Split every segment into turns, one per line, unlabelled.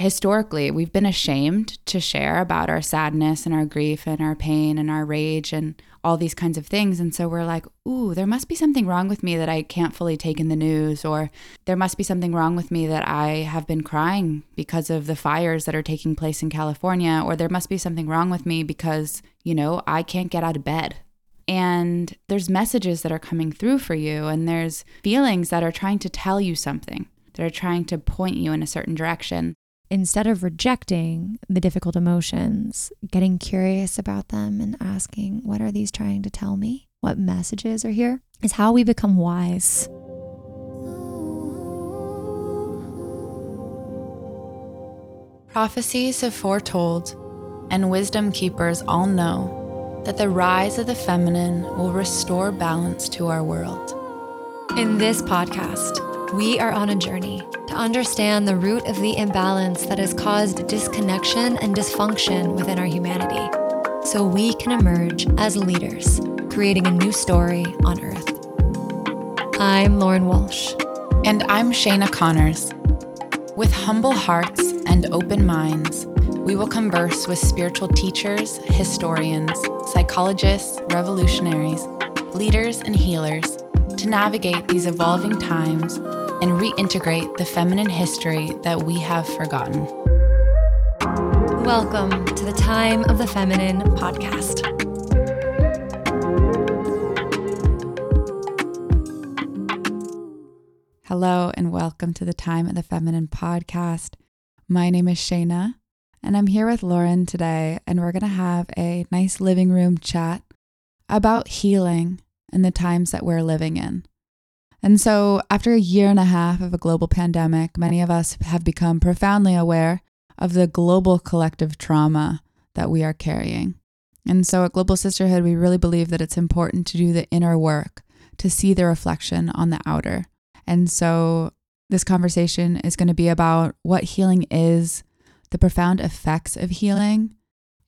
historically, we've been ashamed to share about our sadness and our grief and our pain and our rage and all these kinds of things. And so we're like, ooh, there must be something wrong with me that I can't fully take in the news, or there must be something wrong with me that I have been crying because of the fires that are taking place in California, or there must be something wrong with me because, you know, I can't get out of bed. And there's messages that are coming through for you, and there's feelings that are trying to tell you something, that are trying to point you in a certain direction
instead of rejecting the difficult emotions, getting curious about them and asking, what are these trying to tell me? What messages are here? Is how we become wise.
Prophecies have foretold, and wisdom keepers all know that the rise of the feminine will restore balance to our world.
In this podcast, we are on a journey to understand the root of the imbalance that has caused disconnection and dysfunction within our humanity so we can emerge as leaders, creating a new story on Earth. I'm Lauren Walsh.
And I'm Shayna Connors. With humble hearts and open minds, we will converse with spiritual teachers, historians, psychologists, revolutionaries, leaders, and healers to navigate these evolving times and reintegrate the feminine history that we have forgotten.
Welcome to the Time of the Feminine podcast.
Hello, and welcome to the Time of the Feminine podcast. My name is Shayna, and I'm here with Lauren today, and we're going to have a nice living room chat about healing in the times that we're living in. And so, after a year and a half of a global pandemic, many of us have become profoundly aware of the global collective trauma that we are carrying. And so, at Global Sisterhood, we really believe that it's important to do the inner work to see the reflection on the outer. And so, this conversation is going to be about what healing is, the profound effects of healing,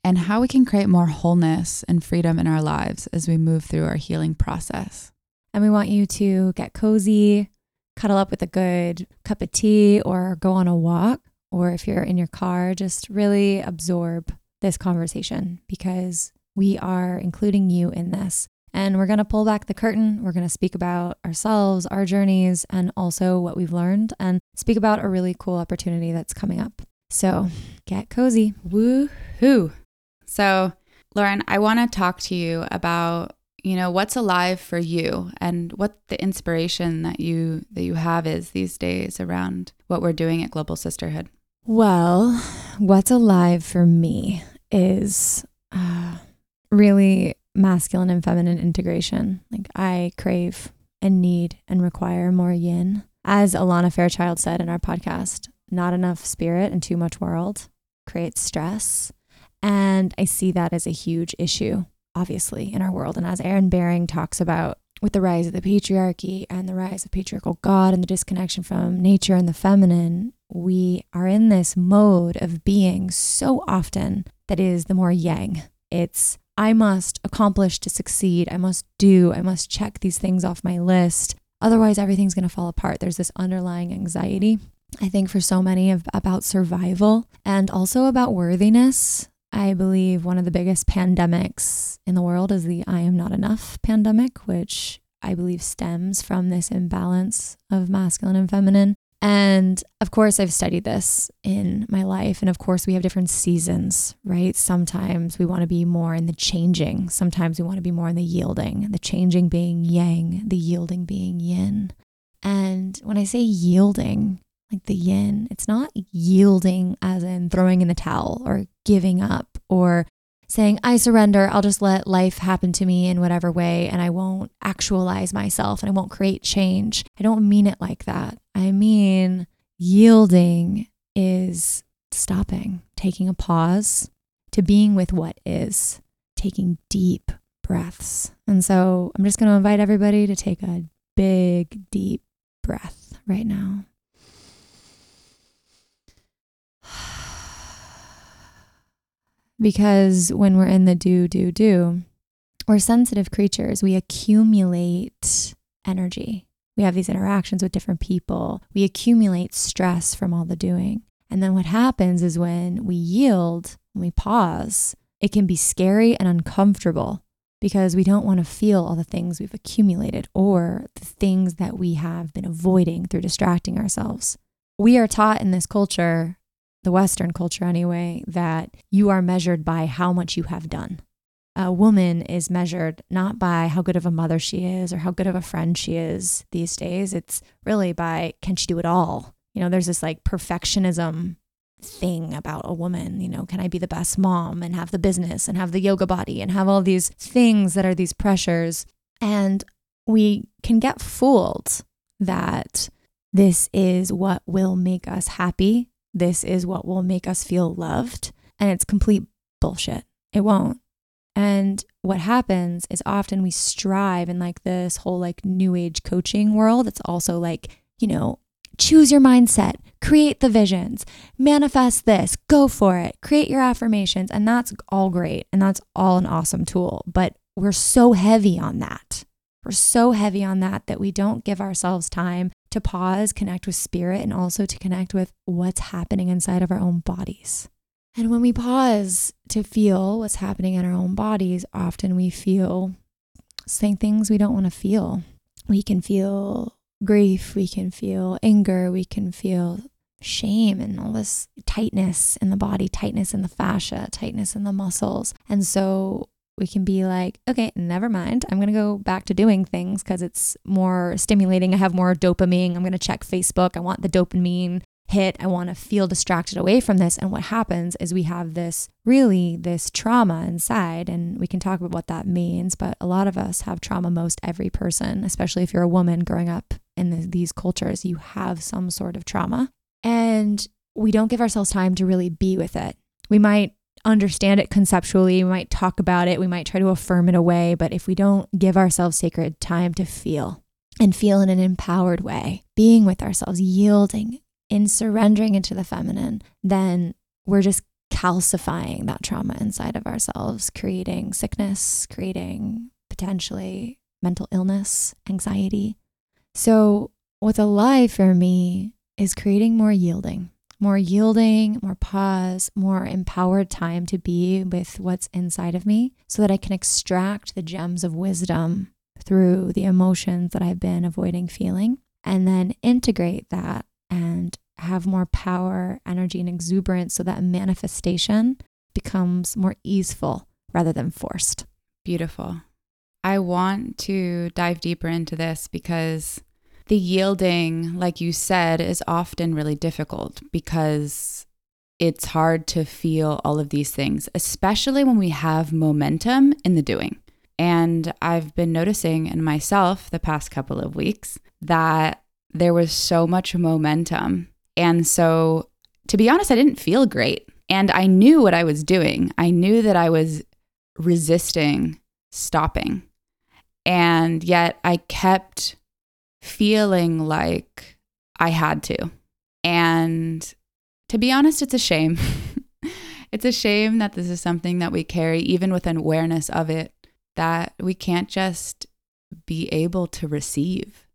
and how we can create more wholeness and freedom in our lives as we move through our healing process.
And we want you to get cozy, cuddle up with a good cup of tea, or go on a walk. Or if you're in your car, just really absorb this conversation because we are including you in this. And we're going to pull back the curtain. We're going to speak about ourselves, our journeys, and also what we've learned, and speak about a really cool opportunity that's coming up. So get cozy.
Woohoo. So, Lauren, I want to talk to you about you know what's alive for you and what the inspiration that you that you have is these days around what we're doing at global sisterhood.
Well what's alive for me is uh, really masculine and feminine integration. Like i crave and need and require more yin. As alana fairchild said in our podcast not enough spirit and too much world creates stress and i see that as a huge issue obviously, in our world. And as Anne Baring talks about with the rise of the patriarchy and the rise of patriarchal God and the disconnection from nature and the feminine, we are in this mode of being so often that is the more yang. It's, I must accomplish to succeed. I must do. I must check these things off my list. Otherwise, everything's going to fall apart. There's this underlying anxiety, I think, for so many of, about survival and also about worthiness I believe one of the biggest pandemics in the world is the I am not enough pandemic, which I believe stems from this imbalance of masculine and feminine. And of course, I've studied this in my life. And of course, we have different seasons, right? Sometimes we want to be more in the changing, sometimes we want to be more in the yielding, the changing being yang, the yielding being yin. And when I say yielding, like the yin, it's not yielding as in throwing in the towel or giving up or saying, I surrender, I'll just let life happen to me in whatever way and I won't actualize myself and I won't create change. I don't mean it like that. I mean, yielding is stopping, taking a pause to being with what is, taking deep breaths. And so I'm just going to invite everybody to take a big, deep breath right now. Because when we're in the do, do, do, we're sensitive creatures. We accumulate energy. We have these interactions with different people. We accumulate stress from all the doing. And then what happens is when we yield, when we pause, it can be scary and uncomfortable because we don't want to feel all the things we've accumulated or the things that we have been avoiding through distracting ourselves. We are taught in this culture, the Western culture anyway, that you are measured by how much you have done. A woman is measured not by how good of a mother she is or how good of a friend she is these days. It's really by can she do it all? You know, there's this like perfectionism thing about a woman. You know, can I be the best mom and have the business and have the yoga body and have all these things that are these pressures? And we can get fooled that this is what will make us happy. This is what will make us feel loved. And it's complete bullshit. It won't. And what happens is often we strive in like this whole like new age coaching world. It's also like, you know, choose your mindset, create the visions, manifest this, go for it, create your affirmations. And that's all great. And that's all an awesome tool. But we're so heavy on that. We're so heavy on that that we don't give ourselves time to pause, connect with spirit, and also to connect with what's happening inside of our own bodies. And when we pause to feel what's happening in our own bodies, often we feel saying things we don't want to feel. We can feel grief, we can feel anger, we can feel shame and all this tightness in the body, tightness in the fascia, tightness in the muscles. And so we can be like, okay, never mind. I'm going to go back to doing things because it's more stimulating. I have more dopamine. I'm going to check Facebook. I want the dopamine hit. I want to feel distracted away from this. And what happens is we have this really this trauma inside, and we can talk about what that means. But a lot of us have trauma, most every person, especially if you're a woman growing up in the, these cultures, you have some sort of trauma. And we don't give ourselves time to really be with it. We might understand it conceptually, we might talk about it, we might try to affirm it away. But if we don't give ourselves sacred time to feel, and feel in an empowered way, being with ourselves, yielding, in surrendering into the feminine, then we're just calcifying that trauma inside of ourselves, creating sickness, creating potentially mental illness, anxiety. So, what's alive for me is creating more yielding, more yielding, more pause, more empowered time to be with what's inside of me so that I can extract the gems of wisdom through the emotions that I've been avoiding feeling and then integrate that and have more power, energy, and exuberance so that manifestation becomes more easeful rather than forced.
Beautiful. I want to dive deeper into this because the yielding, like you said, is often really difficult because it's hard to feel all of these things, especially when we have momentum in the doing. And I've been noticing in myself the past couple of weeks that there was so much momentum and so, to be honest, I didn't feel great. And I knew what I was doing. I knew that I was resisting stopping. And yet I kept feeling like I had to. And to be honest, it's a shame. it's a shame that this is something that we carry, even with an awareness of it, that we can't just be able to receive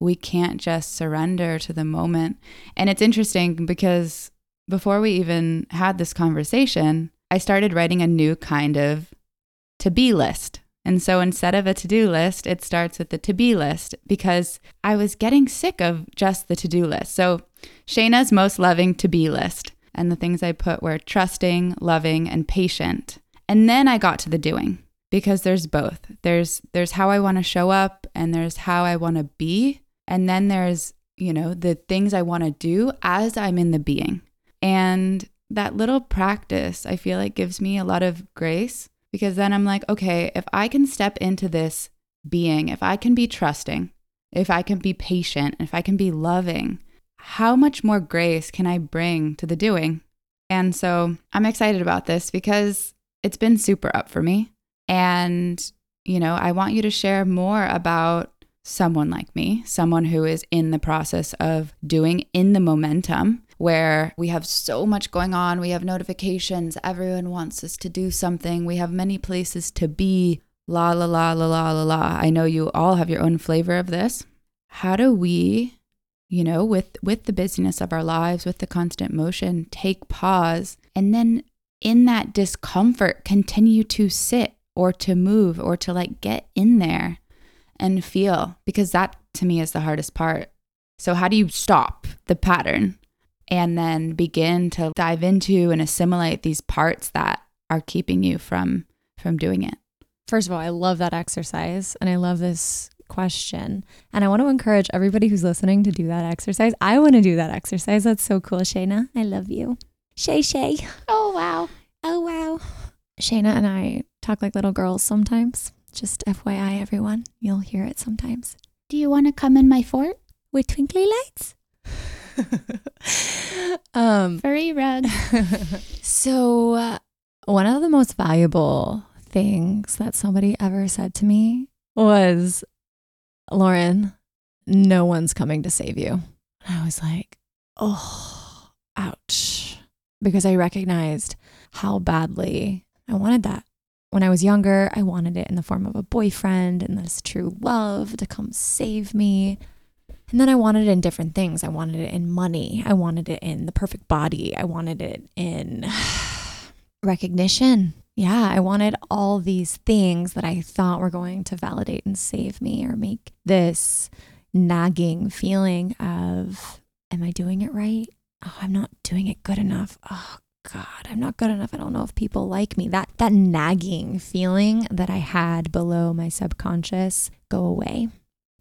we can't just surrender to the moment. And it's interesting because before we even had this conversation, I started writing a new kind of to be list. And so instead of a to do list, it starts with the to be list because I was getting sick of just the to do list. So Shayna's most loving to be list. And the things I put were trusting, loving, and patient. And then I got to the doing because there's both. There's there's how I want to show up and there's how I want to be and then there's, you know, the things I want to do as I'm in the being. And that little practice, I feel like gives me a lot of grace because then I'm like, okay, if I can step into this being, if I can be trusting, if I can be patient, if I can be loving, how much more grace can I bring to the doing? And so I'm excited about this because it's been super up for me. And, you know, I want you to share more about someone like me, someone who is in the process of doing in the momentum where we have so much going on, we have notifications, everyone wants us to do something, we have many places to be, la la la la la la la. I know you all have your own flavor of this. How do we you know, with with the busyness of our lives, with the constant motion, take pause and then in that discomfort continue to sit or to move or to like get in there and feel because that to me is the hardest part. So how do you stop the pattern and then begin to dive into and assimilate these parts that are keeping you from from doing it?
First of all, I love that exercise and I love this question. And I want to encourage everybody who's listening to do that exercise. I want to do that exercise. That's so cool, Shayna. I love you. Shay Shay.
Oh wow.
Oh wow. Shayna and I talk like little girls sometimes. Just FYI, everyone. You'll hear it sometimes.
Do you want to come in my fort
with twinkly lights?
um, Furry rug.
so, uh, one of the most valuable things that somebody ever said to me was, Lauren, no one's coming to save you. And I was like, oh, ouch. Because I recognized how badly I wanted that. When I was younger, I wanted it in the form of a boyfriend and this true love to come save me. And then I wanted it in different things. I wanted it in money. I wanted it in the perfect body. I wanted it in recognition. Yeah, I wanted all these things that I thought were going to validate and save me or make this nagging feeling of, am I doing it right? Oh, I'm not doing it good enough. Oh, God, I'm not good enough. I don't know if people like me. That that nagging feeling that I had below my subconscious go away.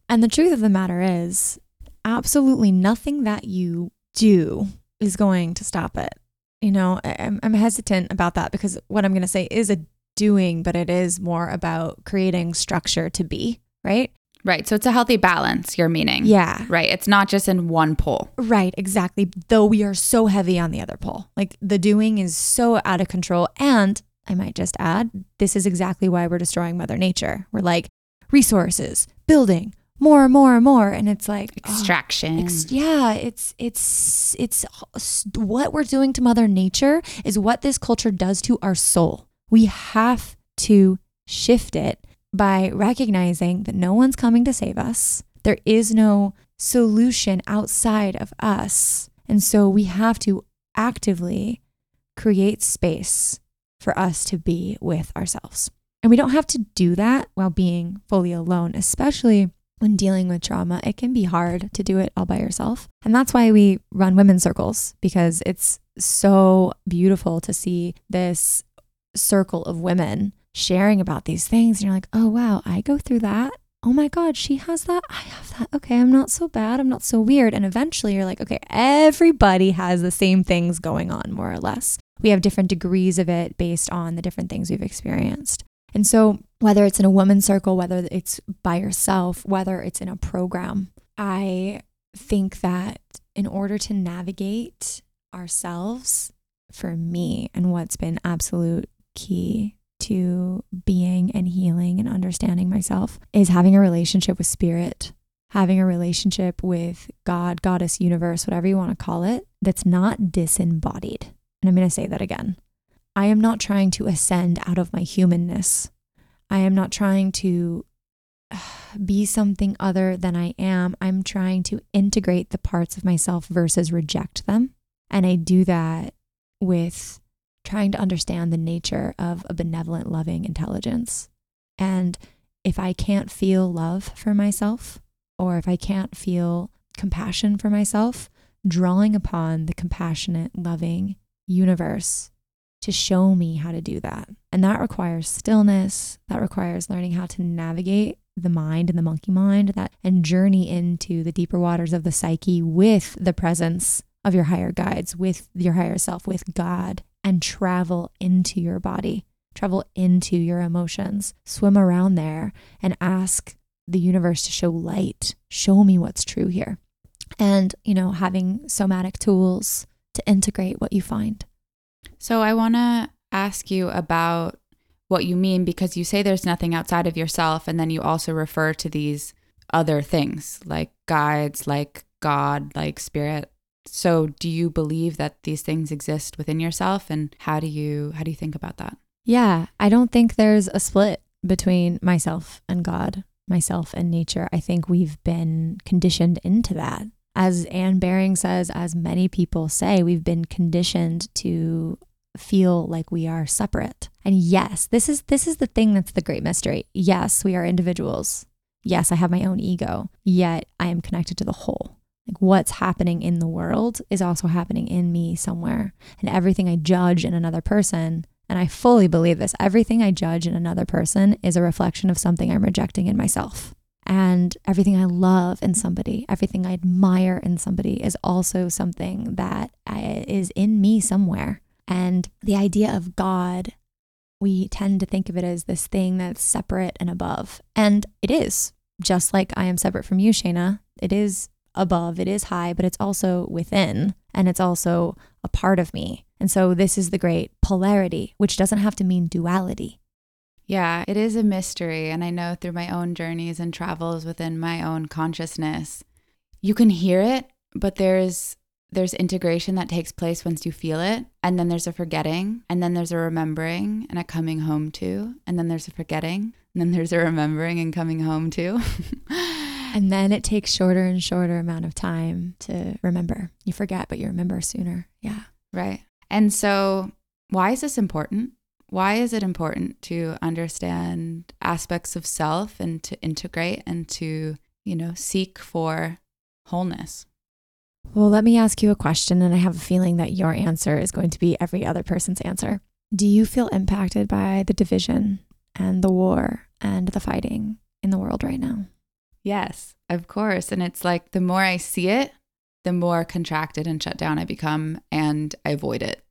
And the truth of the matter is, absolutely nothing that you do is going to stop it. You know, I'm, I'm hesitant about that because what I'm going to say is a doing, but it is more about creating structure to be, right?
Right. So it's a healthy balance, you're meaning.
Yeah.
Right. It's not just in one pole.
Right. Exactly. Though we are so heavy on the other pole. Like the doing is so out of control. And I might just add, this is exactly why we're destroying Mother Nature. We're like, resources, building, more and more and more and it's like
oh, extraction
oh, ex- yeah it's it's it's what we're doing to mother nature is what this culture does to our soul we have to shift it by recognizing that no one's coming to save us. There is no solution outside of us. And so we have to actively create space for us to be with ourselves. And we don't have to do that while being fully alone, especially when dealing with trauma. It can be hard to do it all by yourself. And that's why we run women's circles because it's so beautiful to see this circle of women sharing about these things. And you're like, oh, wow, I go through that. Oh my God, she has that. I have that. Okay, I'm not so bad. I'm not so weird. And eventually you're like, okay, everybody has the same things going on, more or less. We have different degrees of it based on the different things we've experienced. And so, whether it's in a women's circle, whether it's by yourself, whether it's in a program, I think that in order to navigate ourselves, for me, and what's been absolute key to being and healing and understanding myself is having a relationship with spirit, having a relationship with God, goddess, universe, whatever you want to call it, that's not disembodied. And I'm going to say that again. I am not trying to ascend out of my humanness. I am not trying to uh, be something other than I am. I'm trying to integrate the parts of myself versus reject them. And I do that with trying to understand the nature of a benevolent, loving intelligence. And if I can't feel love for myself, or if I can't feel compassion for myself, drawing upon the compassionate, loving universe to show me how to do that. And that requires stillness, that requires learning how to navigate the mind and the monkey mind that and journey into the deeper waters of the psyche with the presence of your higher guides, with your higher self, with God and travel into your body, travel into your emotions, swim around there and ask the universe to show light, show me what's true here. And, you know, having somatic tools to integrate what you find.
So I want to ask you about what you mean because you say there's nothing outside of yourself and then you also refer to these other things like guides, like God, like spirit. So do you believe that these things exist within yourself and how do you how do you think about that?
Yeah, I don't think there's a split between myself and God, myself and nature. I think we've been conditioned into that. As Anne Baring says, as many people say, we've been conditioned to feel like we are separate. And yes, this is this is the thing that's the great mystery. Yes, we are individuals. Yes, I have my own ego, yet I am connected to the whole. Like what's happening in the world is also happening in me somewhere. And everything I judge in another person, and I fully believe this, everything I judge in another person is a reflection of something I'm rejecting in myself. And everything I love in somebody, everything I admire in somebody is also something that uh, is in me somewhere. And the idea of God, we tend to think of it as this thing that's separate and above. And it is, just like I am separate from you, Shayna. It is above, it is high, but it's also within and it's also a part of me. And so this is the great polarity, which doesn't have to mean duality.
Yeah, it is a mystery. And I know through my own journeys and travels within my own consciousness, you can hear it, but there's there's integration that takes place once you feel it and then there's a forgetting and then there's a remembering and a coming home to and then there's a forgetting and then there's a remembering and coming home to.
And then it takes shorter and shorter amount of time to remember. You forget but you remember sooner. Yeah.
Right. And so why is this important? Why is it important to understand aspects of self and to integrate and to, you know, seek for wholeness?
Well, let me ask you a question, and I have a feeling that your answer is going to be every other person's answer. Do you feel impacted by the division and the war and the fighting in the world right now?
Yes, of course. And it's like the more I see it, the more contracted and shut down I become, and I avoid it.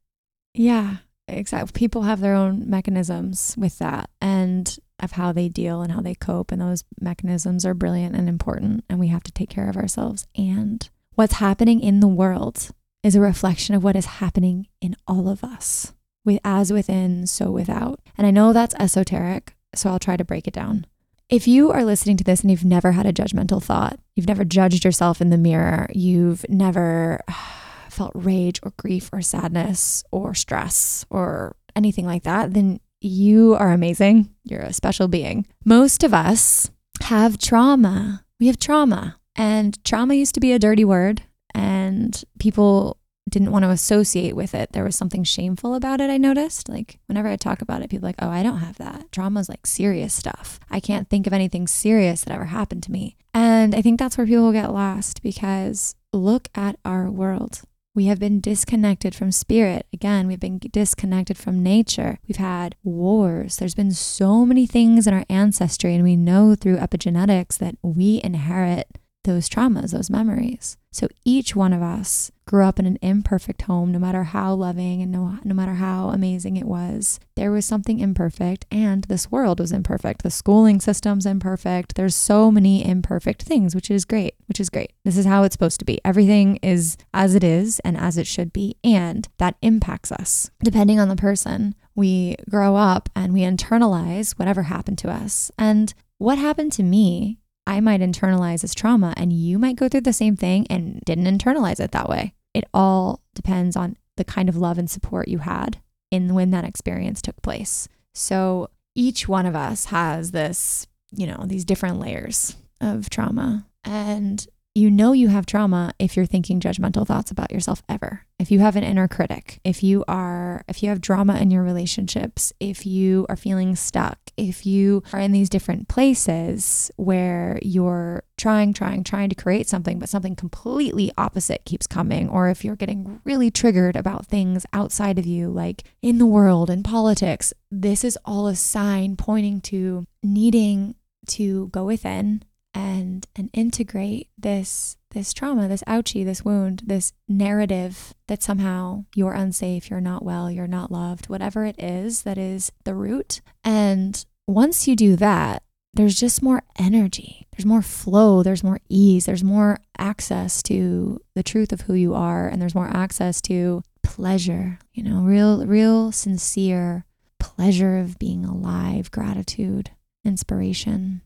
Yeah exactly people have their own mechanisms with that and of how they deal and how they cope and those mechanisms are brilliant and important and we have to take care of ourselves and what's happening in the world is a reflection of what is happening in all of us with as within so without and i know that's esoteric so i'll try to break it down if you are listening to this and you've never had a judgmental thought you've never judged yourself in the mirror you've never felt rage or grief or sadness or stress or anything like that, then you are amazing. You're a special being. Most of us have trauma. We have trauma. And trauma used to be a dirty word, and people didn't want to associate with it. There was something shameful about it, I noticed. Like, whenever I talk about it, people like, oh, I don't have that. Trauma is like serious stuff. I can't think of anything serious that ever happened to me. And I think that's where people get lost because look at our world. We have been disconnected from spirit. Again, we've been disconnected from nature. We've had wars. There's been so many things in our ancestry, and we know through epigenetics that we inherit those traumas, those memories. So each one of us grew up in an imperfect home, no matter how loving and no, no matter how amazing it was. There was something imperfect, and this world was imperfect. The schooling system's imperfect. There's so many imperfect things, which is great, which is great. This is how it's supposed to be. Everything is as it is and as it should be, and that impacts us. Depending on the person, we grow up and we internalize whatever happened to us. And what happened to me I might internalize as trauma and you might go through the same thing and didn't internalize it that way. It all depends on the kind of love and support you had in when that experience took place. So each one of us has this, you know, these different layers of trauma. And you know you have trauma if you're thinking judgmental thoughts about yourself ever. If you have an inner critic, if you are if you have drama in your relationships, if you are feeling stuck, if you are in these different places where you're trying trying trying to create something but something completely opposite keeps coming or if you're getting really triggered about things outside of you like in the world and politics, this is all a sign pointing to needing to go within and and integrate this this trauma, this ouchie, this wound, this narrative that somehow you're unsafe, you're not well, you're not loved, whatever it is that is the root. And once you do that, there's just more energy. There's more flow, there's more ease, there's more access to the truth of who you are and there's more access to pleasure, you know, real real sincere pleasure of being alive, gratitude, inspiration.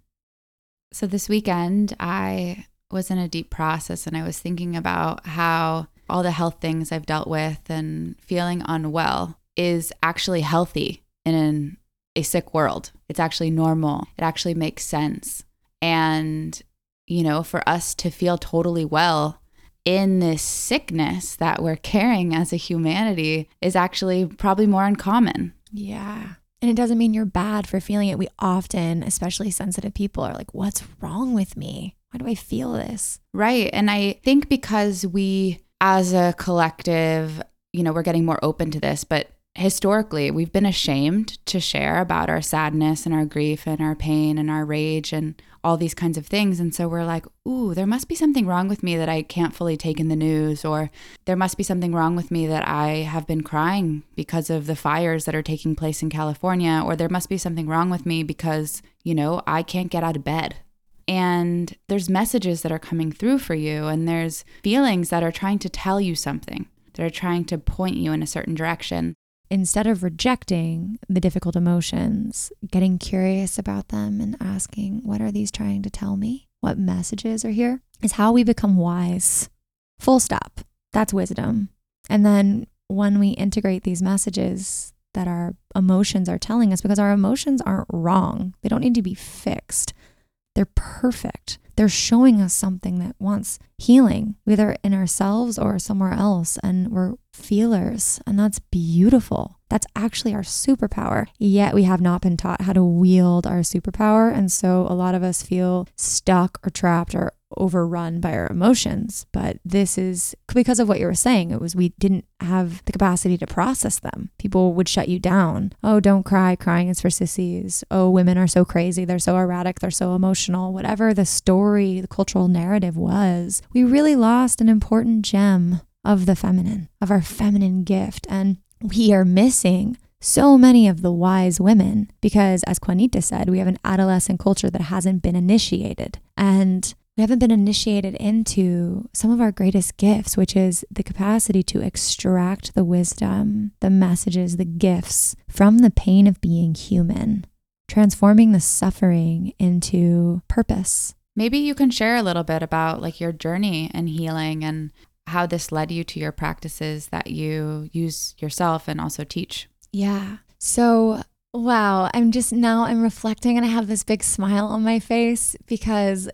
So this weekend, I was in a deep process and I was thinking about how all the health things I've dealt with and feeling unwell is actually healthy in a sick world. It's actually normal. It actually makes sense. And, you know, for us to feel totally well in this sickness that we're carrying as a humanity is actually probably more uncommon.
Yeah. And it doesn't mean you're bad for feeling it. We often, especially sensitive people, are like, what's wrong with me? Why do I feel this?
Right. And I think because we, as a collective, you know, we're getting more open to this, but historically, we've been ashamed to share about our sadness and our grief and our pain and our rage and all these kinds of things. And so we're like, ooh, there must be something wrong with me that I can't fully take in the news, or there must be something wrong with me that I have been crying because of the fires that are taking place in California, or there must be something wrong with me because, you know, I can't get out of bed. And there's messages that are coming through for you, and there's feelings that are trying to tell you something, that are trying to point you in a certain direction
instead of rejecting the difficult emotions, getting curious about them and asking, what are these trying to tell me? What messages are here? Is how we become wise. Full stop. That's wisdom. And then when we integrate these messages that our emotions are telling us, because our emotions aren't wrong, they don't need to be fixed, they're perfect they're showing us something that wants healing, whether in ourselves or somewhere else. And we're feelers, and that's beautiful. That's actually our superpower. Yet we have not been taught how to wield our superpower. And so a lot of us feel stuck or trapped or overrun by our emotions. But this is because of what you were saying. It was we didn't have the capacity to process them. People would shut you down. Oh, don't cry. Crying is for sissies. Oh, women are so crazy. They're so erratic. They're so emotional. Whatever the story, the cultural narrative was, we really lost an important gem of the feminine, of our feminine gift. And we are missing so many of the wise women because, as Juanita said, we have an adolescent culture that hasn't been initiated. And we haven't been initiated into some of our greatest gifts, which is the capacity to extract the wisdom, the messages, the gifts from the pain of being human, transforming the suffering into purpose.
Maybe you can share a little bit about like your journey and healing and how this led you to your practices that you use yourself and also teach.
Yeah. So Wow, I'm just now I'm reflecting and I have this big smile on my face because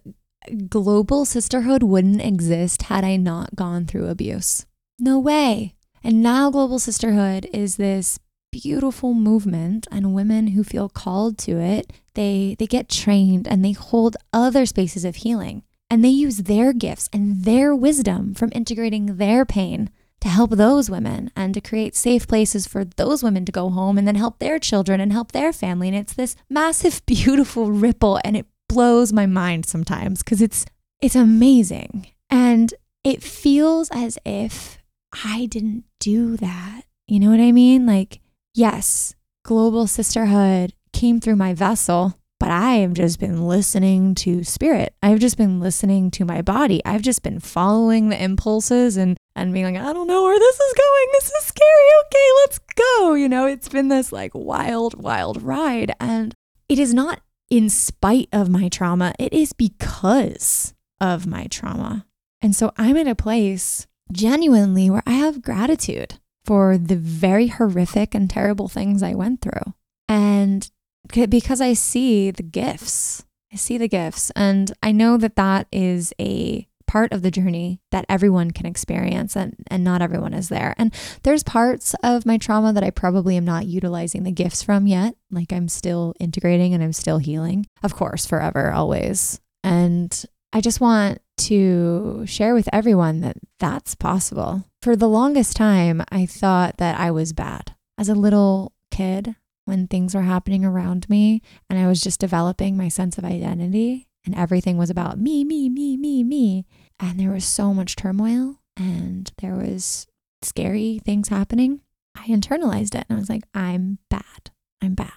global sisterhood wouldn't exist had I not gone through abuse. No way. And now global sisterhood is this beautiful movement and women who feel called to it, they they get trained and they hold other spaces of healing. And they use their gifts and their wisdom from integrating their pain to help those women and to create safe places for those women to go home and then help their children and help their family. And it's this massive, beautiful ripple and it blows my mind sometimes because it's it's amazing. And it feels as if I didn't do that. You know what I mean? Like, yes, global sisterhood came through my vessel, but I have just been listening to spirit. I've just been listening to my body. I've just been following the impulses and and being like, I don't know where this is going. This is scary. Okay, let's go. You know, it's been this like wild, wild ride. And it is not in spite of my trauma, it is because of my trauma. And so I'm in a place genuinely where I have gratitude for the very horrific and terrible things I went through. And because I see the gifts, I see the gifts. And I know that that is a part of the journey that everyone can experience and, and not everyone is there. And there's parts of my trauma that I probably am not utilizing the gifts from yet. Like I'm still integrating and I'm still healing, of course, forever, always. And I just want to share with everyone that that's possible. For the longest time, I thought that I was bad. As a little kid, when things were happening around me and I was just developing my sense of identity, and everything was about me, me, me, me, me. And there was so much turmoil and there was scary things happening. I internalized it and I was like, I'm bad. I'm bad.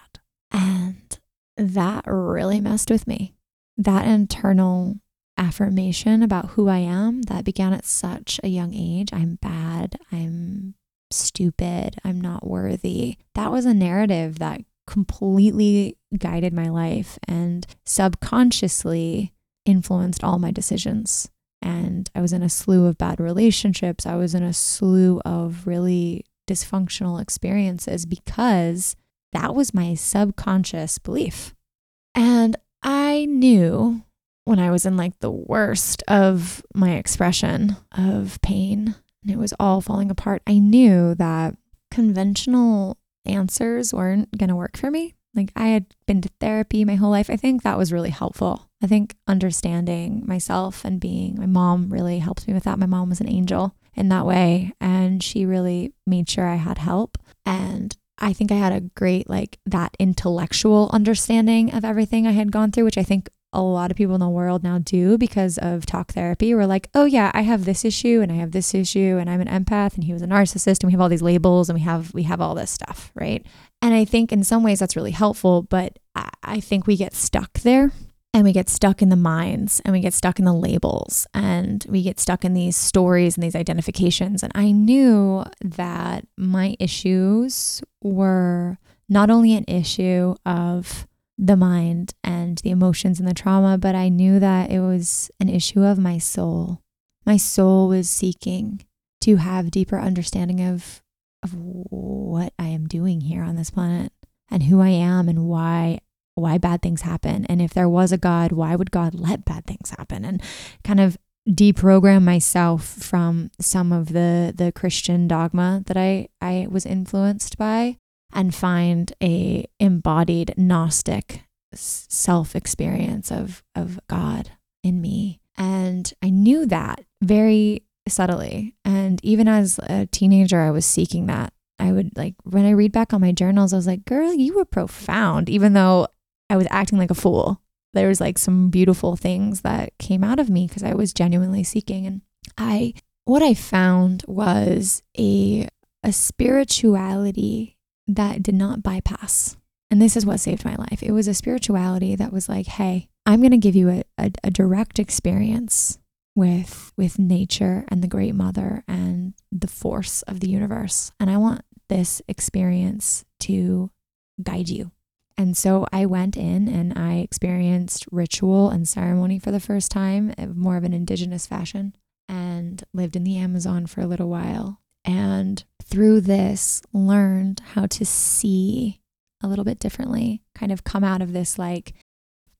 And that really messed with me. That internal affirmation about who I am that began at such a young age I'm bad. I'm stupid. I'm not worthy. That was a narrative that completely guided my life and subconsciously influenced all my decisions. And I was in a slew of bad relationships. I was in a slew of really dysfunctional experiences because that was my subconscious belief. And I knew when I was in like the worst of my expression of pain and it was all falling apart, I knew that conventional answers weren't going to work for me. Like I had been to therapy my whole life. I think that was really helpful. I think understanding myself and being my mom really helped me with that. My mom was an angel in that way and she really made sure I had help and I think I had a great like that intellectual understanding of everything I had gone through, which I think a lot of people in the world now do because of talk therapy. We're like, oh yeah, I have this issue and I have this issue and I'm an empath and he was a narcissist and we have all these labels and we have we have all this stuff, right? And I think in some ways that's really helpful, but I, I think we get stuck there and we get stuck in the minds and we get stuck in the labels and we get stuck in these stories and these identifications. And I knew that my issues were not only an issue of the mind and the emotions and the trauma, but I knew that it was an issue of my soul. My soul was seeking to have deeper understanding of of what I am doing here on this planet and who I am and why why bad things happen. And if there was a god why would god let bad things happen? And kind of deprogram myself from some of the the Christian dogma that I I was influenced by and find a embodied gnostic self experience of of God in me. And I knew that very subtly. And even as a teenager, I was seeking that. I would like when I read back on my journals, I was like, girl, you were profound, even though I was acting like a fool. There was like some beautiful things that came out of me because I was genuinely seeking. And I what I found was a a spirituality that did not bypass. And this is what saved my life. It was a spirituality that was like, hey, I'm going to give you a, a, a, direct experience with with nature and the great mother and the force of the universe. And I want this experience to guide you. And so I went in and I experienced ritual and ceremony for the first time, uh, more of an indigenous fashion, and lived in the Amazon for a little while. And through this, learned how to see a little bit differently, kind of come out of this like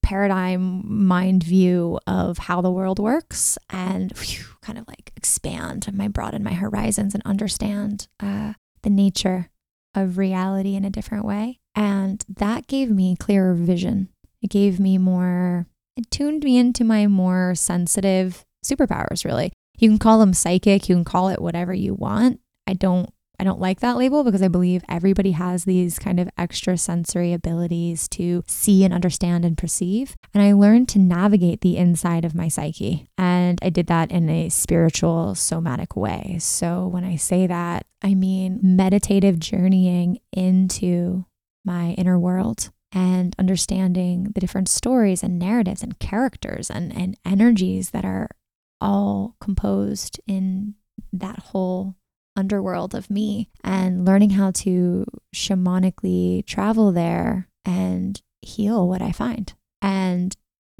paradigm mind view of how the world works and whew, kind of like expand my broaden my horizons and understand uh, the nature of reality in a different way. And that gave me clearer vision. It gave me more, it tuned me into my more sensitive superpowers, really. You can call them psychic, you can call it whatever you want. I don't I don't like that label because I believe everybody has these kind of extra sensory abilities to see and understand and perceive. And I learned to navigate the inside of my psyche. And I did that in a spiritual, somatic way. So when I say that, I mean meditative journeying into my inner world and understanding the different stories and narratives and characters and, and energies that are all composed in that whole underworld of me and learning how to shamanically travel there and heal what I find. And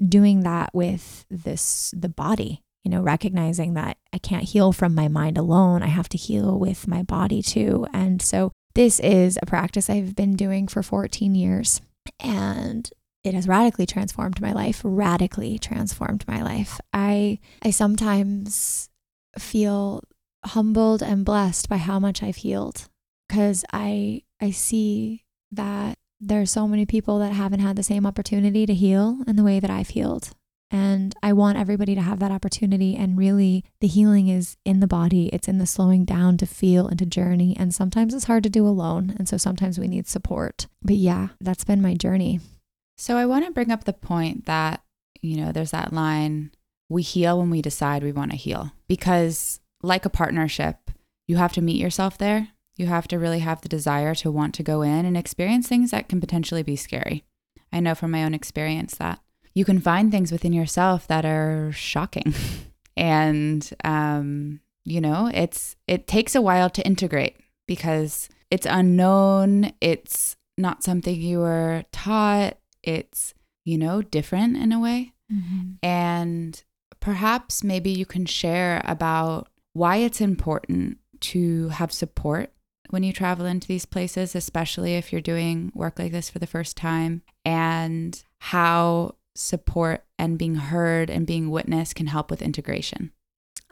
doing that with this the body, you know, recognizing that I can't heal from my mind alone. I have to heal with my body too. And so this is a practice I've been doing for 14 years and it has radically transformed my life, radically transformed my life. I I sometimes feel humbled and blessed by how much I've healed because I I see that there are so many people that haven't had the same opportunity to heal in the way that I've healed. And I want everybody to have that opportunity. And really, the healing is in the body, it's in the slowing down to feel and to journey. And sometimes it's hard to do alone. And so sometimes we need support. But yeah, that's been my journey.
So I want to bring up the point that, you know, there's that line we heal when we decide we want to heal because like a partnership, you have to meet yourself there. You have to really have the desire to want to go in and experience things that can potentially be scary. I know from my own experience that you can find things within yourself that are shocking. and um, you know, it's it takes a while to integrate because it's unknown, it's not something you were taught, it's, you know, different in a way. Mm-hmm. And perhaps maybe you can share about why it's important to have support when you travel into these places, especially if you're doing work like this for the first time, and how support and being heard and being witnessed can help with integration?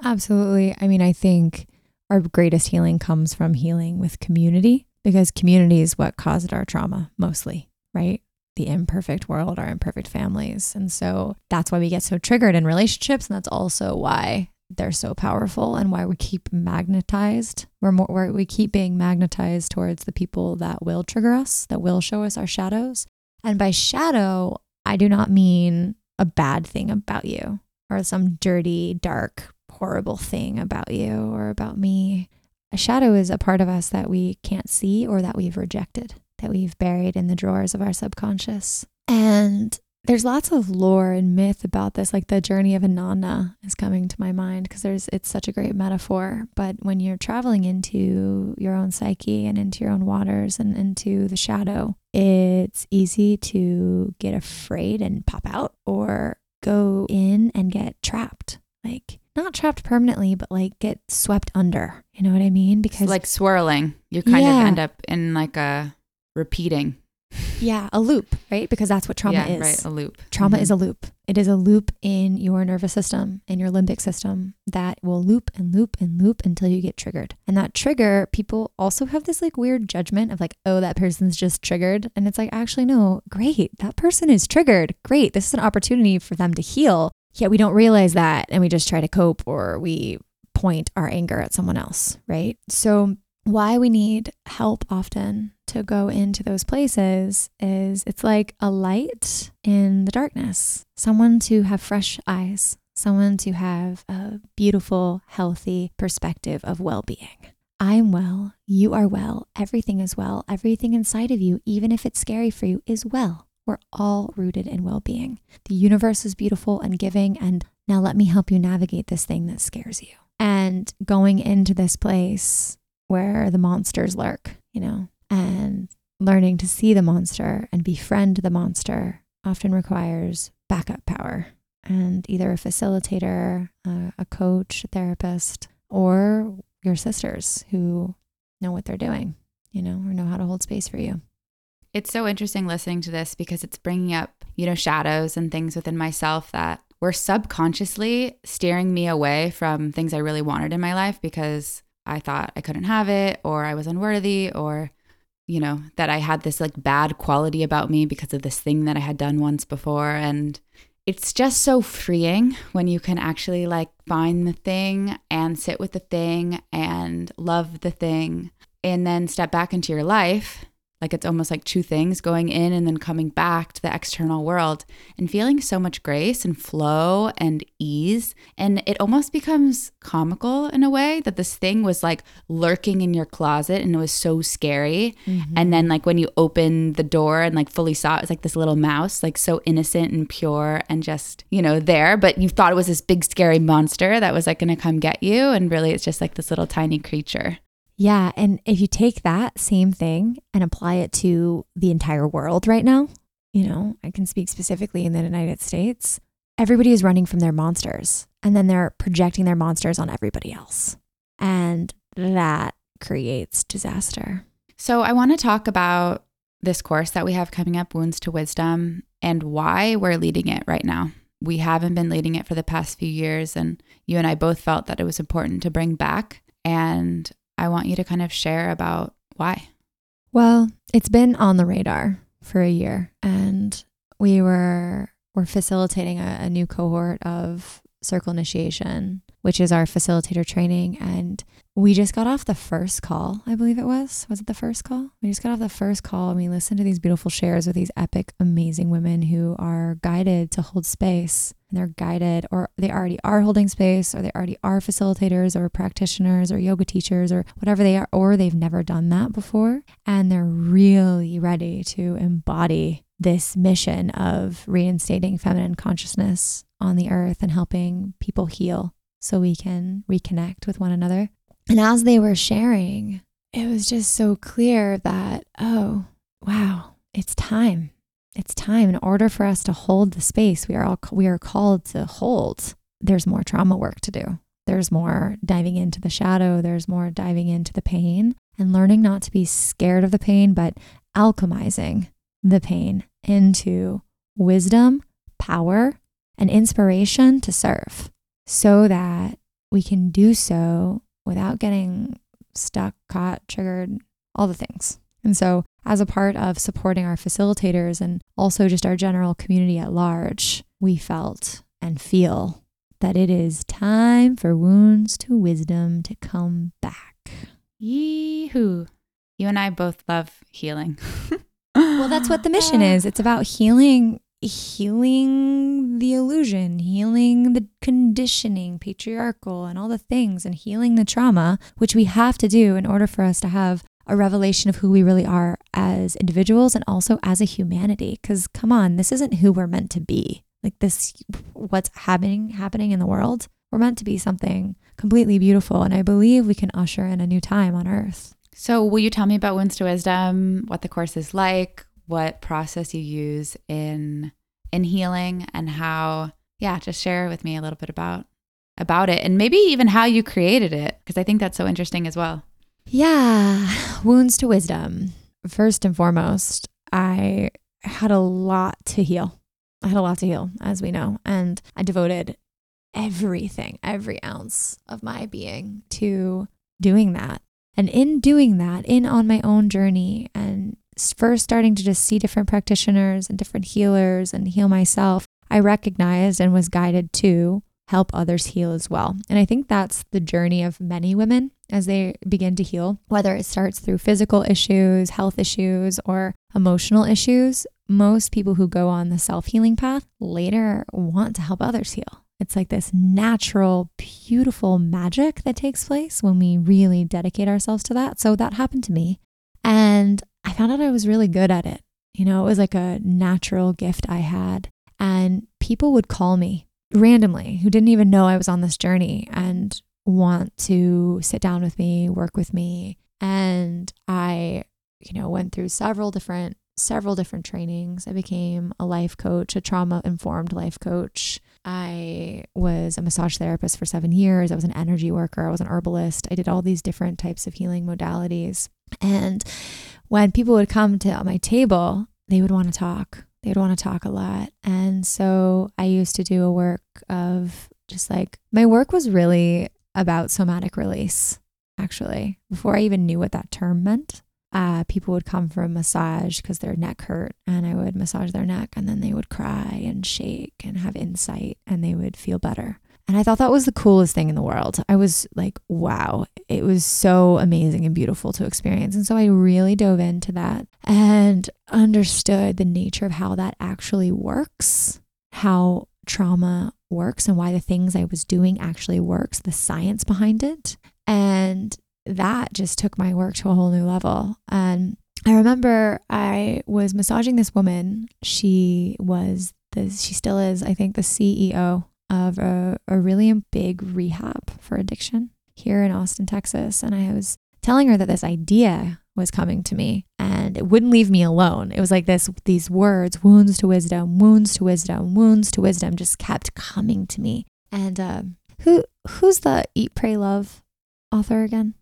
Absolutely. I mean, I think our greatest healing comes from healing with community because community is what caused our trauma mostly, right? The imperfect world, our imperfect families. And so that's why we get so triggered in relationships. And that's also why they're so powerful and why we keep magnetized. We're more, we're, we keep being magnetized towards the people that will trigger us, that will show us our shadows. And by shadow, I do not mean a bad thing about you or some dirty, dark, horrible thing about you or about me. A shadow is a part of us that we can't see or that we've rejected, that we've buried in the drawers of our subconscious. And there's lots of lore and myth about this like the journey of Inanna is coming to my mind because there's it's such a great metaphor but when you're traveling into your own psyche and into your own waters and into the shadow it's easy to get afraid and pop out or go in and get trapped. Like not trapped permanently but like get swept under. You know what i mean?
Because like swirling. You kind yeah. of end up in like a repeating
yeah, a loop, right? Because that's what trauma
yeah,
is.
Right, a loop.
Trauma mm-hmm. is a loop. It is a loop in your nervous system, in your limbic system that will loop and loop and loop until you get triggered. And that trigger, people also have this like weird judgment of like, oh, that person's just triggered. And it's like, actually, no, great. That person is triggered. Great. This is an opportunity for them to heal. Yet we don't realize that and we just try to cope or we point our anger at someone else, right? So why we need help often to go into those places is it's like a light in the darkness, someone to have fresh eyes, someone to have a beautiful, healthy perspective of well being. I'm well, you are well, everything is well, everything inside of you, even if it's scary for you, is well. We're all rooted in well being. The universe is beautiful and giving, and now let me help you navigate this thing that scares you. And going into this place where the monsters lurk, you know, and learning to see the monster and befriend the monster often requires backup power and either a facilitator, uh, a coach, a therapist, or your sisters who know what they're doing, you know, or know how to hold space for you.
It's so interesting listening to this because it's bringing up, you know, shadows and things within myself that were subconsciously steering me away from things I really wanted in my life because I thought I couldn't have it or I was unworthy or you know that I had this like bad quality about me because of this thing that I had done once before. And it's just so freeing when you can actually like find the thing and sit with the thing and love the thing and then step back into your life like it's almost like two things going in and then coming back to the external world and feeling so much grace and flow and ease. And it almost becomes comical in a way that this thing was like lurking in your closet and it was so scary. Mm-hmm. And then, like, when you open the door and like fully saw it, it was like this little mouse, like so innocent and pure and just, you know, there. But you thought it was this big, scary monster that was like going to come get you. And really, it's just like this little tiny creature.
Yeah. And if you take that same thing and apply it to the entire world right now, you know, I can speak specifically in the United States, everybody is running from their monsters and then they're projecting their monsters on everybody else. And that creates disaster.
So I want to talk about this course that we have coming up, Wounds to Wisdom, and why we're leading it right now. We haven't been leading it for the past few years, and you and I both felt that it was important to bring back. And I want you to kind of share about why.
Well, it's been on the radar for a year, and we were we're facilitating a, a new cohort of circle initiation, which is our facilitator training, and we just got off the first call, I believe it was. Was it the first call? We just got off the first call and we listened to these beautiful shares with these epic, amazing women who are guided to hold space. And they're guided, or they already are holding space, or they already are facilitators, or practitioners, or yoga teachers, or whatever they are, or they've never done that before. And they're really ready to embody this mission of reinstating feminine consciousness on the earth and helping people heal so we can reconnect with one another. And as they were sharing, it was just so clear that, oh, wow, it's time. It's time in order for us to hold the space we are all we are called to hold. There's more trauma work to do. There's more diving into the shadow, there's more diving into the pain and learning not to be scared of the pain, but alchemizing the pain into wisdom, power and inspiration to serve so that we can do so without getting stuck, caught, triggered, all the things. And so, as a part of supporting our facilitators and also just our general community at large, we felt and feel that it is time for wounds to wisdom to come back.
Yee-hoo. You and I both love healing.
well, that's what the mission is. It's about healing healing the illusion, healing the conditioning, patriarchal, and all the things, and healing the trauma, which we have to do in order for us to have a revelation of who we really are as individuals and also as a humanity. Because come on, this isn't who we're meant to be. Like this, what's happening happening in the world. We're meant to be something completely beautiful, and I believe we can usher in a new time on Earth.
So, will you tell me about Wounds to Wisdom? What the course is like? what process you use in in healing and how yeah just share with me a little bit about about it and maybe even how you created it because i think that's so interesting as well
yeah wounds to wisdom. First and foremost i had a lot to heal. I had a lot to heal as we know and i devoted everything every ounce of my being to doing that. And in doing that in on my own journey and first starting to just see different practitioners and different healers and heal myself, I recognized and was guided to help others heal as well. And I think that's the journey of many women as they begin to heal, whether it starts through physical issues, health issues, or emotional issues. Most people who go on the self healing path later want to help others heal. It's like this natural, beautiful magic that takes place when we really dedicate ourselves to that. So that happened to me. And I found out I was really good at it. You know, it was like a natural gift I had. And people would call me randomly who didn't even know I was on this journey and want to sit down with me, work with me. And I, you know, went through several different several different trainings. I became a life coach, a trauma informed life coach. I was a massage therapist for 7 years. I was an energy worker, I was an herbalist. I did all these different types of healing modalities. And when people would come to my table, they would want to talk. They would want to talk a lot. And so I used to do a work of just like my work was really about somatic release, actually, before I even knew what that term meant. Uh, people would come for a massage because their neck hurt, and I would massage their neck, and then they would cry and shake and have insight, and they would feel better. And I thought that was the coolest thing in the world. I was like, wow, it was so amazing and beautiful to experience. And so I really dove into that and understood the nature of how that actually works, how trauma works, and why the things I was doing actually works, the science behind it. And that just took my work to a whole new level. And I remember I was massaging this woman. She was the, she still is, I think, the CEO of a, a really big rehab for addiction here in Austin, Texas. And I was telling her that this idea was coming to me and it wouldn't leave me alone. It was like this these words, wounds to wisdom, wounds to wisdom, wounds to wisdom just kept coming to me. And uh, who who's the Eat Pray Love author again?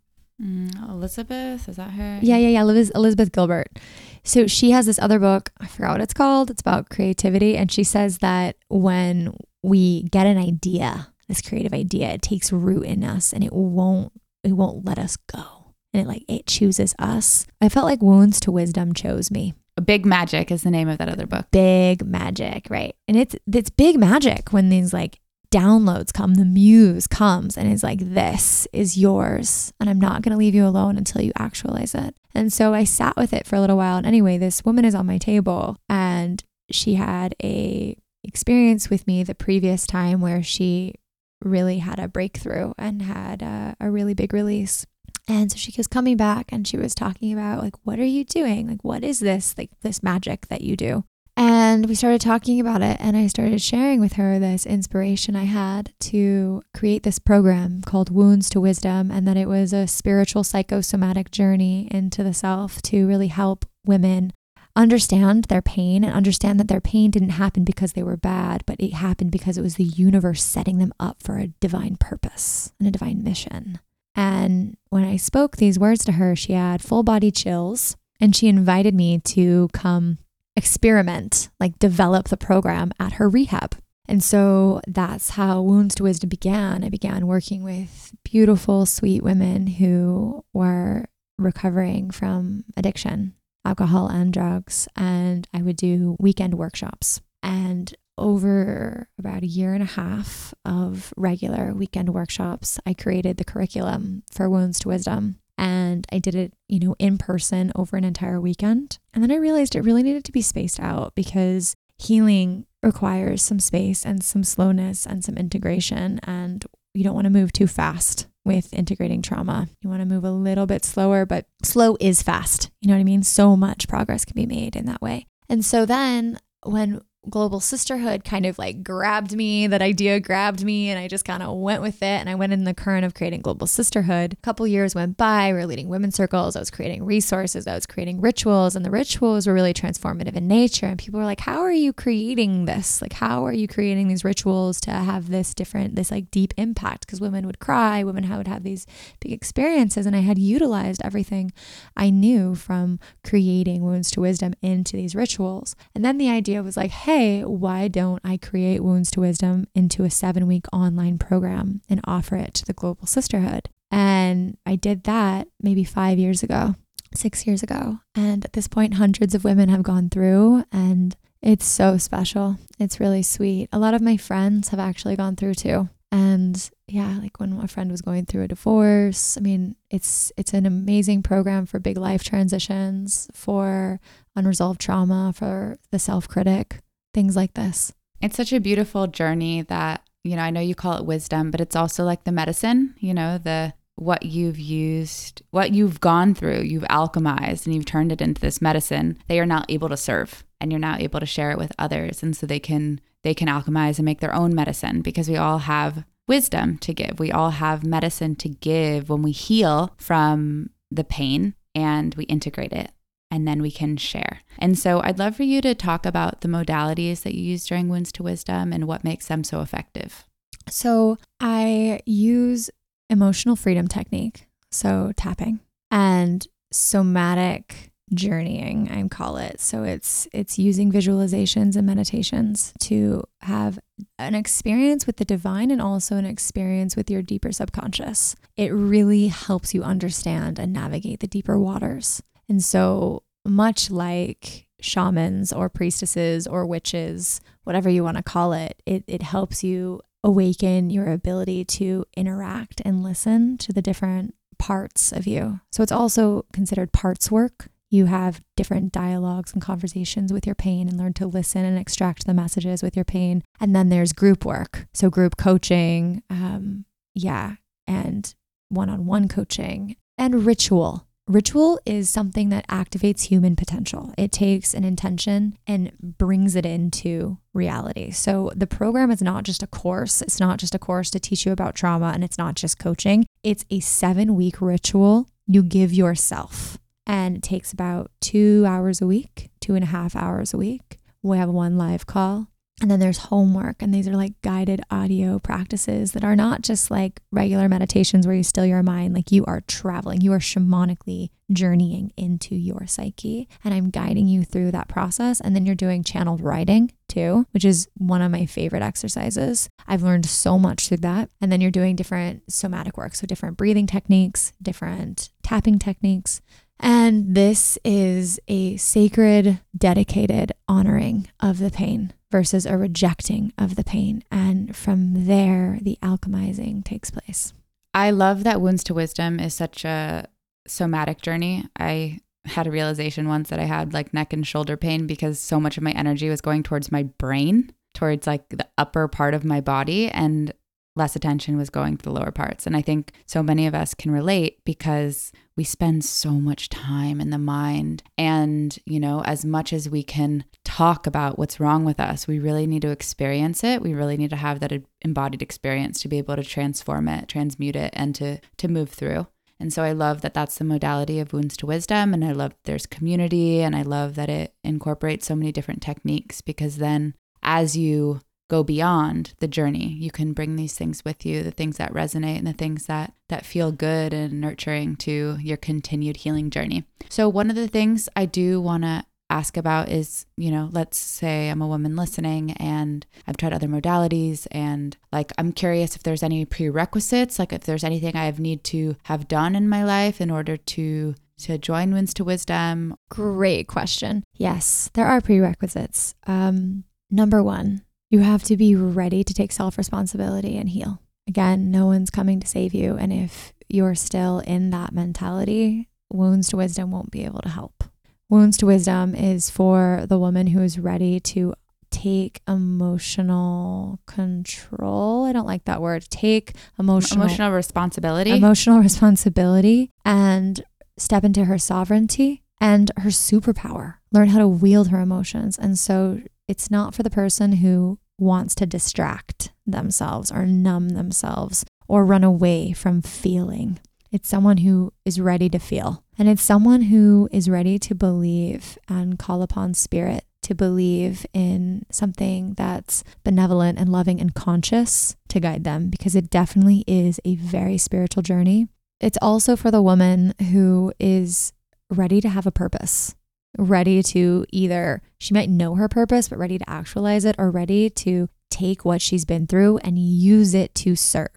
Mm, Elizabeth, is that her?
Yeah, yeah, yeah. Elizabeth Gilbert. So she has this other book. I forgot what it's called. It's about creativity, and she says that when we get an idea, this creative idea, it takes root in us and it won't it won't let us go. And it like it chooses us. I felt like Wounds to Wisdom chose me.
Big Magic is the name of that other book.
Big Magic, right. And it's it's big magic when these like downloads come, the muse comes and is like, This is yours. And I'm not gonna leave you alone until you actualize it. And so I sat with it for a little while. And anyway, this woman is on my table and she had a experience with me the previous time where she really had a breakthrough and had a, a really big release. And so she was coming back and she was talking about, like, what are you doing? Like, what is this, like, this magic that you do? And we started talking about it, and I started sharing with her this inspiration I had to create this program called Wounds to Wisdom, and that it was a spiritual psychosomatic journey into the self to really help women understand their pain and understand that their pain didn't happen because they were bad, but it happened because it was the universe setting them up for a divine purpose and a divine mission. And when I spoke these words to her, she had full body chills and she invited me to come experiment, like develop the program at her rehab. And so that's how Wounds to Wisdom began. I began working with beautiful, sweet women who were recovering from addiction, alcohol and drugs. And I would do weekend workshops. And over about a year and a half of regular weekend workshops, I created the curriculum for Wounds to Wisdom. And I did it, you know, in person over an entire weekend. And then I realized it really needed to be spaced out because healing requires some space and some slowness and some integration. And you don't want to move too fast with integrating trauma. You want to move a little bit slower, but slow is fast. You know what I mean? So much progress can be made in that way. And so then when global sisterhood kind of like grabbed me that idea grabbed me and i just kind of went with it and i went in the current of creating global sisterhood. A couple years went by we were leading women's circles i was creating resources i was creating rituals and the rituals were really transformative in nature and people were like how are you creating this? Like how are you creating these rituals to have this different this like deep impact? Because women would cry women would have these big experiences and i had utilized everything i knew from creating wounds to wisdom into these rituals. And then the idea was like hey hey, why don't I create Wounds to Wisdom into a seven week online program and offer it to the Global Sisterhood? And I did that maybe five years ago, six years ago. And at this point, hundreds of women have gone through, and it's so special. It's really sweet. A lot of my friends have actually gone through too. And yeah, like when a friend was going through a divorce, I mean, it's it's an amazing program for big life transitions, for unresolved trauma, for the self-critic things like this.
It's such a beautiful journey that, you know, I know you call it wisdom, but it's also like the medicine, you know, the what you've used, what you've gone through, you've alchemized and you've turned it into this medicine they are now able to serve and you're now able to share it with others and so they can they can alchemize and make their own medicine because we all have wisdom to give. We all have medicine to give when we heal from the pain and we integrate it and then we can share. And so I'd love for you to talk about the modalities that you use during Wounds to Wisdom and what makes them so effective.
So I use emotional freedom technique, so tapping, and somatic journeying i call it so it's it's using visualizations and meditations to have an experience with the divine and also an experience with your deeper subconscious it really helps you understand and navigate the deeper waters and so, much like shamans or priestesses or witches, whatever you want to call it, it, it helps you awaken your ability to interact and listen to the different parts of you. So, it's also considered parts work. You have different dialogues and conversations with your pain and learn to listen and extract the messages with your pain. And then there's group work. So, group coaching, um, yeah, and one on one coaching and ritual. Ritual is something that activates human potential. It takes an intention and brings it into reality. So the program is not just a course, it's not just a course to teach you about trauma, and it's not just coaching. It's a seven week ritual you give yourself. And it takes about two hours a week, two and a half hours a week. We have one live call. And then there's homework, and these are like guided audio practices that are not just like regular meditations where you still your mind. Like you are traveling, you are shamanically journeying into your psyche. And I'm guiding you through that process. And then you're doing channeled writing too, which is one of my favorite exercises. I've learned so much through that. And then you're doing different somatic work. So different breathing techniques, different tapping techniques, and this is a sacred, dedicated honoring of the pain versus a rejecting of the pain. And from there, the alchemizing takes place.
I love that Wounds to Wisdom is such a somatic journey. I had a realization once that I had like neck and shoulder pain because so much of my energy was going towards my brain, towards like the upper part of my body. And less attention was going to the lower parts. And I think so many of us can relate because we spend so much time in the mind. And, you know, as much as we can talk about what's wrong with us, we really need to experience it. We really need to have that embodied experience to be able to transform it, transmute it, and to, to move through. And so I love that that's the modality of Wounds to Wisdom. And I love there's community. And I love that it incorporates so many different techniques because then as you go beyond the journey. You can bring these things with you, the things that resonate and the things that that feel good and nurturing to your continued healing journey. So one of the things I do want to ask about is, you know, let's say I'm a woman listening and I've tried other modalities and like I'm curious if there's any prerequisites, like if there's anything I have need to have done in my life in order to to join Wounds to Wisdom.
Great question. Yes, there are prerequisites. Um, number one, you have to be ready to take self responsibility and heal. Again, no one's coming to save you. And if you're still in that mentality, Wounds to Wisdom won't be able to help. Wounds to Wisdom is for the woman who is ready to take emotional control. I don't like that word. Take emotional
emotional responsibility.
Emotional responsibility and step into her sovereignty and her superpower. Learn how to wield her emotions. And so it's not for the person who wants to distract themselves or numb themselves or run away from feeling. It's someone who is ready to feel. And it's someone who is ready to believe and call upon spirit to believe in something that's benevolent and loving and conscious to guide them because it definitely is a very spiritual journey. It's also for the woman who is ready to have a purpose ready to either, she might know her purpose, but ready to actualize it, or ready to take what she's been through and use it to serve.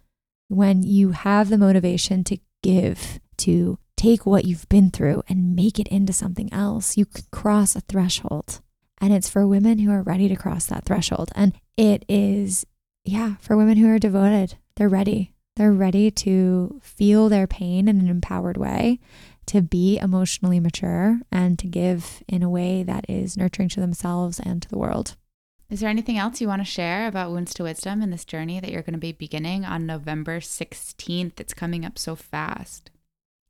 When you have the motivation to give, to take what you've been through and make it into something else, you can cross a threshold. And it's for women who are ready to cross that threshold. And it is, yeah, for women who are devoted. They're ready. They're ready to feel their pain in an empowered way to be emotionally mature and to give in a way that is nurturing to themselves and to the world.
Is there anything else you want to share about Wounds to Wisdom and this journey that you're going to be beginning on November 16th? It's coming up so fast.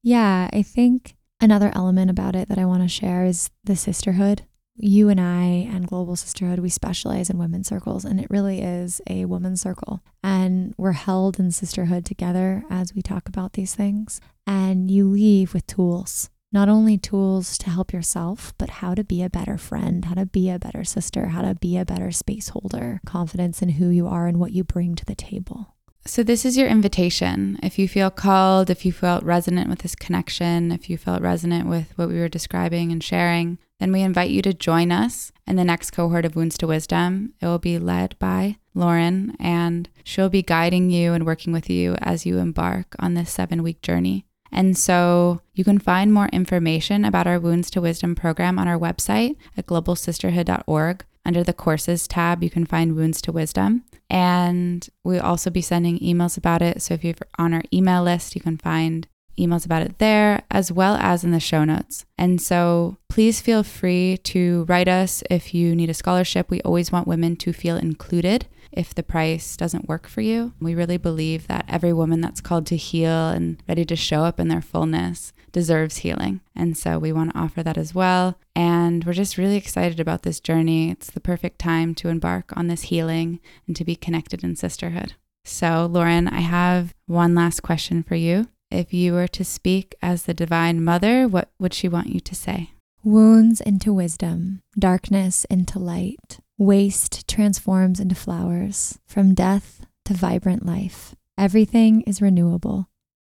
Yeah, I think another element about it that I want to share is the sisterhood you and I and Global Sisterhood, we specialize in women's circles, and it really is a women's circle. And we're held in sisterhood together as we talk about these things. And you leave with tools, not only tools to help yourself, but how to be a better friend, how to be a better sister, how to be a better space holder, confidence in who you are and what you bring to the table.
So, this is your invitation. If you feel called, if you felt resonant with this connection, if you felt resonant with what we were describing and sharing, then we invite you to join us in the next cohort of Wounds to Wisdom. It will be led by Lauren, and she'll be guiding you and working with you as you embark on this seven week journey. And so you can find more information about our Wounds to Wisdom program on our website at globalsisterhood.org. Under the courses tab, you can find Wounds to Wisdom. And we'll also be sending emails about it. So if you're on our email list, you can find emails about it there as well as in the show notes. And so please feel free to write us if you need a scholarship. We always want women to feel included if the price doesn't work for you. We really believe that every woman that's called to heal and ready to show up in their fullness deserves healing. And so we want to offer that as well. And we're just really excited about this journey. It's the perfect time to embark on this healing and to be connected in sisterhood. So, Lauren, I have one last question for you. If you were to speak as the Divine Mother, what would she want you to say?
Wounds into wisdom, darkness into light, waste transforms into flowers, from death to vibrant life. Everything is renewable.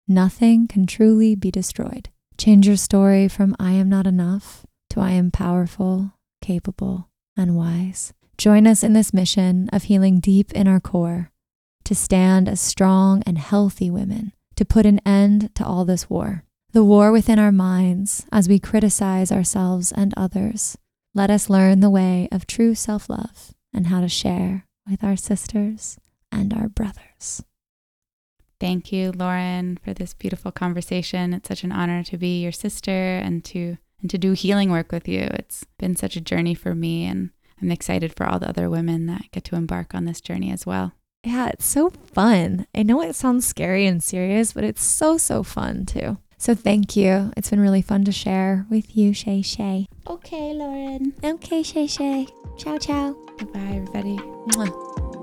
Nothing can truly be destroyed. Change your story from I am not enough to I am powerful, capable, and wise. Join us in this mission of healing deep in our core to stand as strong and healthy women, to put an end to all this war. The war within our minds as we criticize ourselves and others. Let us learn the way of true self love and how to share with our sisters and our brothers.
Thank you, Lauren, for this beautiful conversation. It's such an honor to be your sister and to and to do healing work with you. It's been such a journey for me and I'm excited for all the other women that get to embark on this journey as well.
Yeah, it's so fun. I know it sounds scary and serious, but it's so so fun too. So thank you. It's been really fun to share with you, Shay Shay.
Okay, Lauren.
Okay, Shay Shay. Ciao, ciao.
Goodbye, everybody. Mwah.